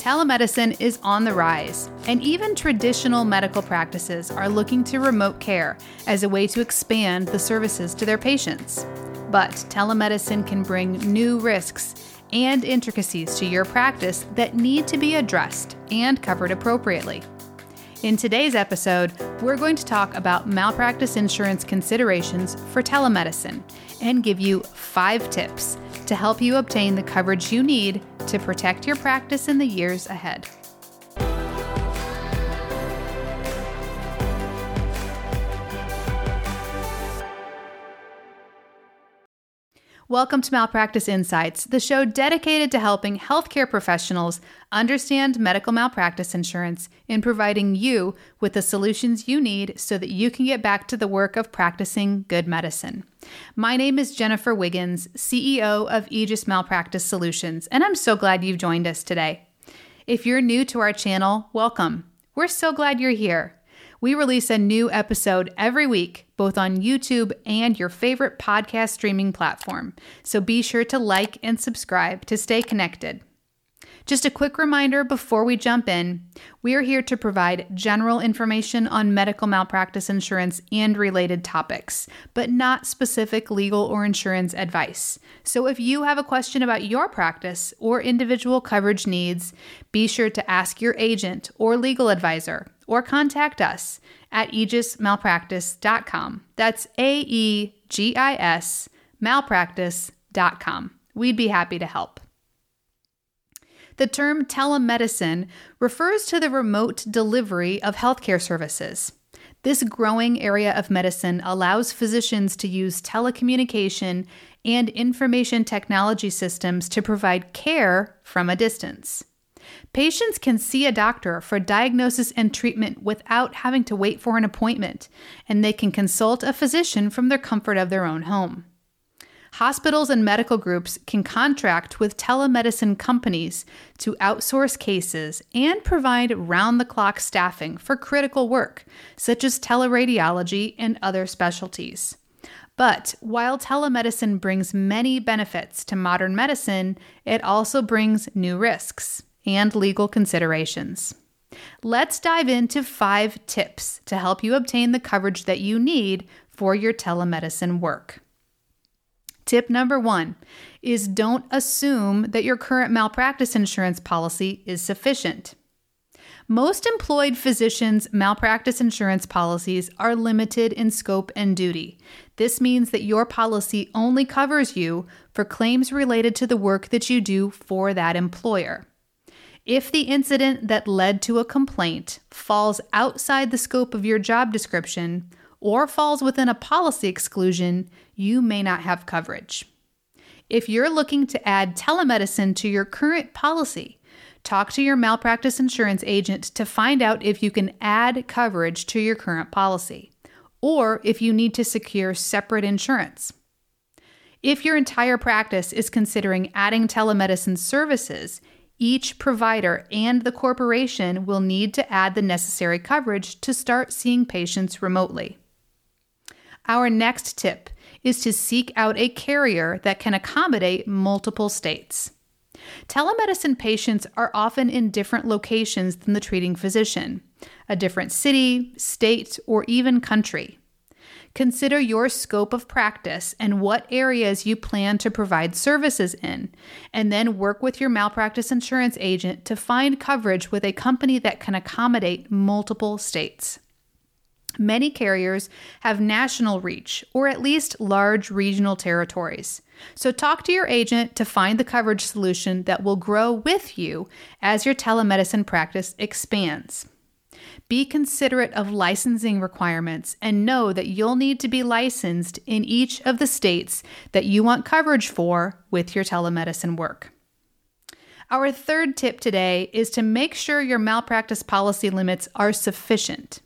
Telemedicine is on the rise, and even traditional medical practices are looking to remote care as a way to expand the services to their patients. But telemedicine can bring new risks and intricacies to your practice that need to be addressed and covered appropriately. In today's episode, we're going to talk about malpractice insurance considerations for telemedicine and give you five tips to help you obtain the coverage you need to protect your practice in the years ahead. Welcome to Malpractice Insights, the show dedicated to helping healthcare professionals understand medical malpractice insurance and providing you with the solutions you need so that you can get back to the work of practicing good medicine. My name is Jennifer Wiggins, CEO of Aegis Malpractice Solutions, and I'm so glad you've joined us today. If you're new to our channel, welcome. We're so glad you're here. We release a new episode every week, both on YouTube and your favorite podcast streaming platform. So be sure to like and subscribe to stay connected. Just a quick reminder before we jump in we are here to provide general information on medical malpractice insurance and related topics, but not specific legal or insurance advice. So if you have a question about your practice or individual coverage needs, be sure to ask your agent or legal advisor or contact us at aegismalpractice.com. That's A E G I S malpractice.com. We'd be happy to help. The term telemedicine refers to the remote delivery of healthcare services. This growing area of medicine allows physicians to use telecommunication and information technology systems to provide care from a distance. Patients can see a doctor for diagnosis and treatment without having to wait for an appointment, and they can consult a physician from the comfort of their own home. Hospitals and medical groups can contract with telemedicine companies to outsource cases and provide round the clock staffing for critical work, such as teleradiology and other specialties. But while telemedicine brings many benefits to modern medicine, it also brings new risks and legal considerations. Let's dive into five tips to help you obtain the coverage that you need for your telemedicine work. Tip number one is don't assume that your current malpractice insurance policy is sufficient. Most employed physicians' malpractice insurance policies are limited in scope and duty. This means that your policy only covers you for claims related to the work that you do for that employer. If the incident that led to a complaint falls outside the scope of your job description, or falls within a policy exclusion, you may not have coverage. If you're looking to add telemedicine to your current policy, talk to your malpractice insurance agent to find out if you can add coverage to your current policy, or if you need to secure separate insurance. If your entire practice is considering adding telemedicine services, each provider and the corporation will need to add the necessary coverage to start seeing patients remotely. Our next tip is to seek out a carrier that can accommodate multiple states. Telemedicine patients are often in different locations than the treating physician, a different city, state, or even country. Consider your scope of practice and what areas you plan to provide services in, and then work with your malpractice insurance agent to find coverage with a company that can accommodate multiple states. Many carriers have national reach or at least large regional territories. So, talk to your agent to find the coverage solution that will grow with you as your telemedicine practice expands. Be considerate of licensing requirements and know that you'll need to be licensed in each of the states that you want coverage for with your telemedicine work. Our third tip today is to make sure your malpractice policy limits are sufficient.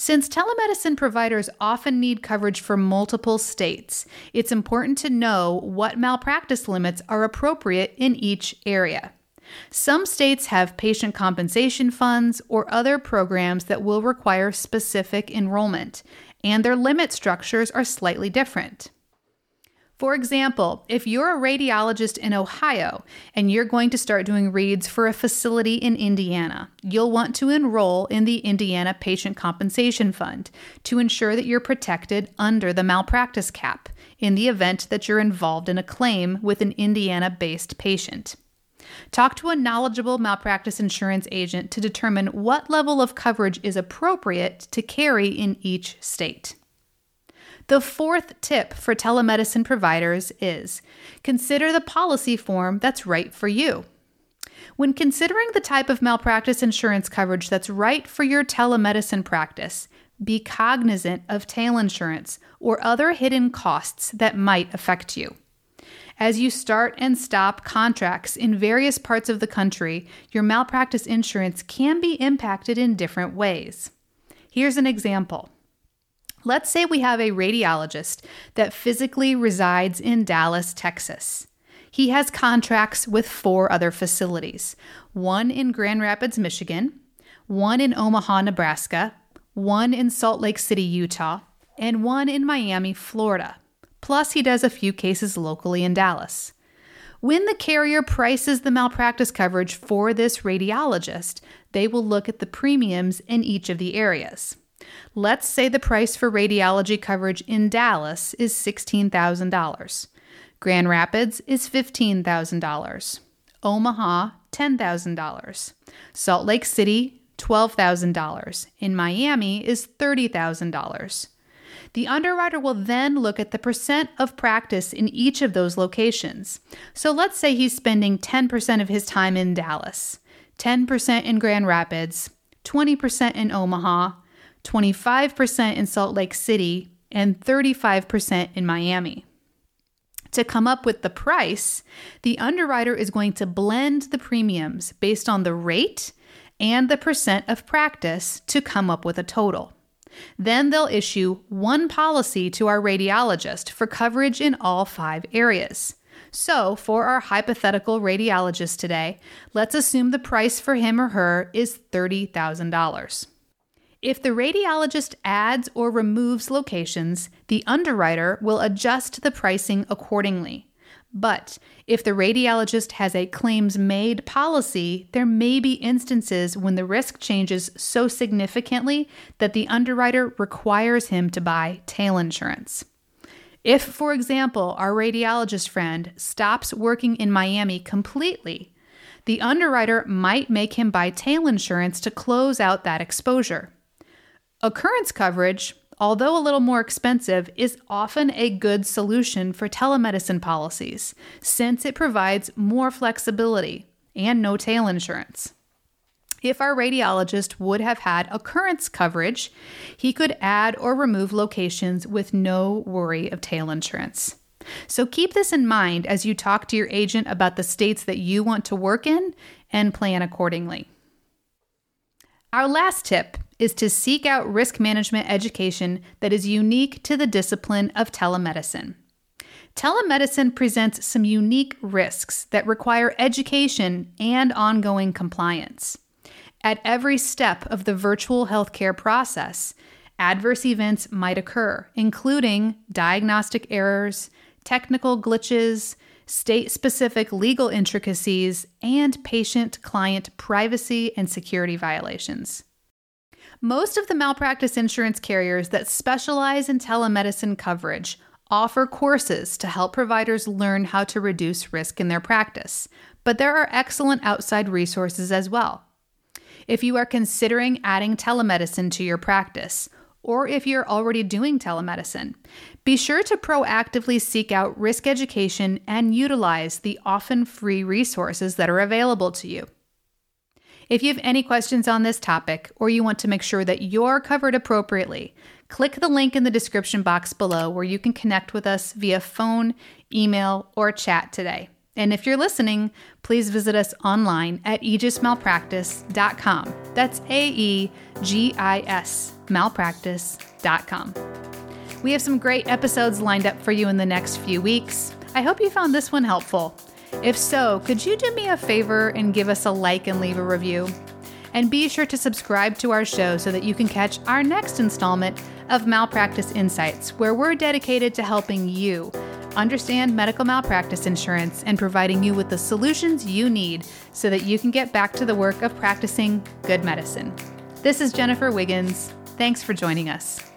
Since telemedicine providers often need coverage for multiple states, it's important to know what malpractice limits are appropriate in each area. Some states have patient compensation funds or other programs that will require specific enrollment, and their limit structures are slightly different. For example, if you're a radiologist in Ohio and you're going to start doing reads for a facility in Indiana, you'll want to enroll in the Indiana Patient Compensation Fund to ensure that you're protected under the malpractice cap in the event that you're involved in a claim with an Indiana based patient. Talk to a knowledgeable malpractice insurance agent to determine what level of coverage is appropriate to carry in each state. The fourth tip for telemedicine providers is consider the policy form that's right for you. When considering the type of malpractice insurance coverage that's right for your telemedicine practice, be cognizant of tail insurance or other hidden costs that might affect you. As you start and stop contracts in various parts of the country, your malpractice insurance can be impacted in different ways. Here's an example. Let's say we have a radiologist that physically resides in Dallas, Texas. He has contracts with four other facilities one in Grand Rapids, Michigan, one in Omaha, Nebraska, one in Salt Lake City, Utah, and one in Miami, Florida. Plus, he does a few cases locally in Dallas. When the carrier prices the malpractice coverage for this radiologist, they will look at the premiums in each of the areas. Let's say the price for radiology coverage in Dallas is $16,000. Grand Rapids is $15,000. Omaha, $10,000. Salt Lake City, $12,000. In Miami is $30,000. The underwriter will then look at the percent of practice in each of those locations. So let's say he's spending 10% of his time in Dallas, 10% in Grand Rapids, 20% in Omaha, 25% in Salt Lake City, and 35% in Miami. To come up with the price, the underwriter is going to blend the premiums based on the rate and the percent of practice to come up with a total. Then they'll issue one policy to our radiologist for coverage in all five areas. So, for our hypothetical radiologist today, let's assume the price for him or her is $30,000. If the radiologist adds or removes locations, the underwriter will adjust the pricing accordingly. But if the radiologist has a claims made policy, there may be instances when the risk changes so significantly that the underwriter requires him to buy tail insurance. If, for example, our radiologist friend stops working in Miami completely, the underwriter might make him buy tail insurance to close out that exposure. Occurrence coverage, although a little more expensive, is often a good solution for telemedicine policies since it provides more flexibility and no tail insurance. If our radiologist would have had occurrence coverage, he could add or remove locations with no worry of tail insurance. So keep this in mind as you talk to your agent about the states that you want to work in and plan accordingly. Our last tip is to seek out risk management education that is unique to the discipline of telemedicine. Telemedicine presents some unique risks that require education and ongoing compliance. At every step of the virtual healthcare process, adverse events might occur, including diagnostic errors, technical glitches, state specific legal intricacies, and patient client privacy and security violations. Most of the malpractice insurance carriers that specialize in telemedicine coverage offer courses to help providers learn how to reduce risk in their practice, but there are excellent outside resources as well. If you are considering adding telemedicine to your practice, or if you're already doing telemedicine, be sure to proactively seek out risk education and utilize the often free resources that are available to you. If you have any questions on this topic or you want to make sure that you're covered appropriately, click the link in the description box below where you can connect with us via phone, email, or chat today. And if you're listening, please visit us online at aegismalpractice.com. That's A E G I S malpractice.com. We have some great episodes lined up for you in the next few weeks. I hope you found this one helpful. If so, could you do me a favor and give us a like and leave a review? And be sure to subscribe to our show so that you can catch our next installment of Malpractice Insights, where we're dedicated to helping you understand medical malpractice insurance and providing you with the solutions you need so that you can get back to the work of practicing good medicine. This is Jennifer Wiggins. Thanks for joining us.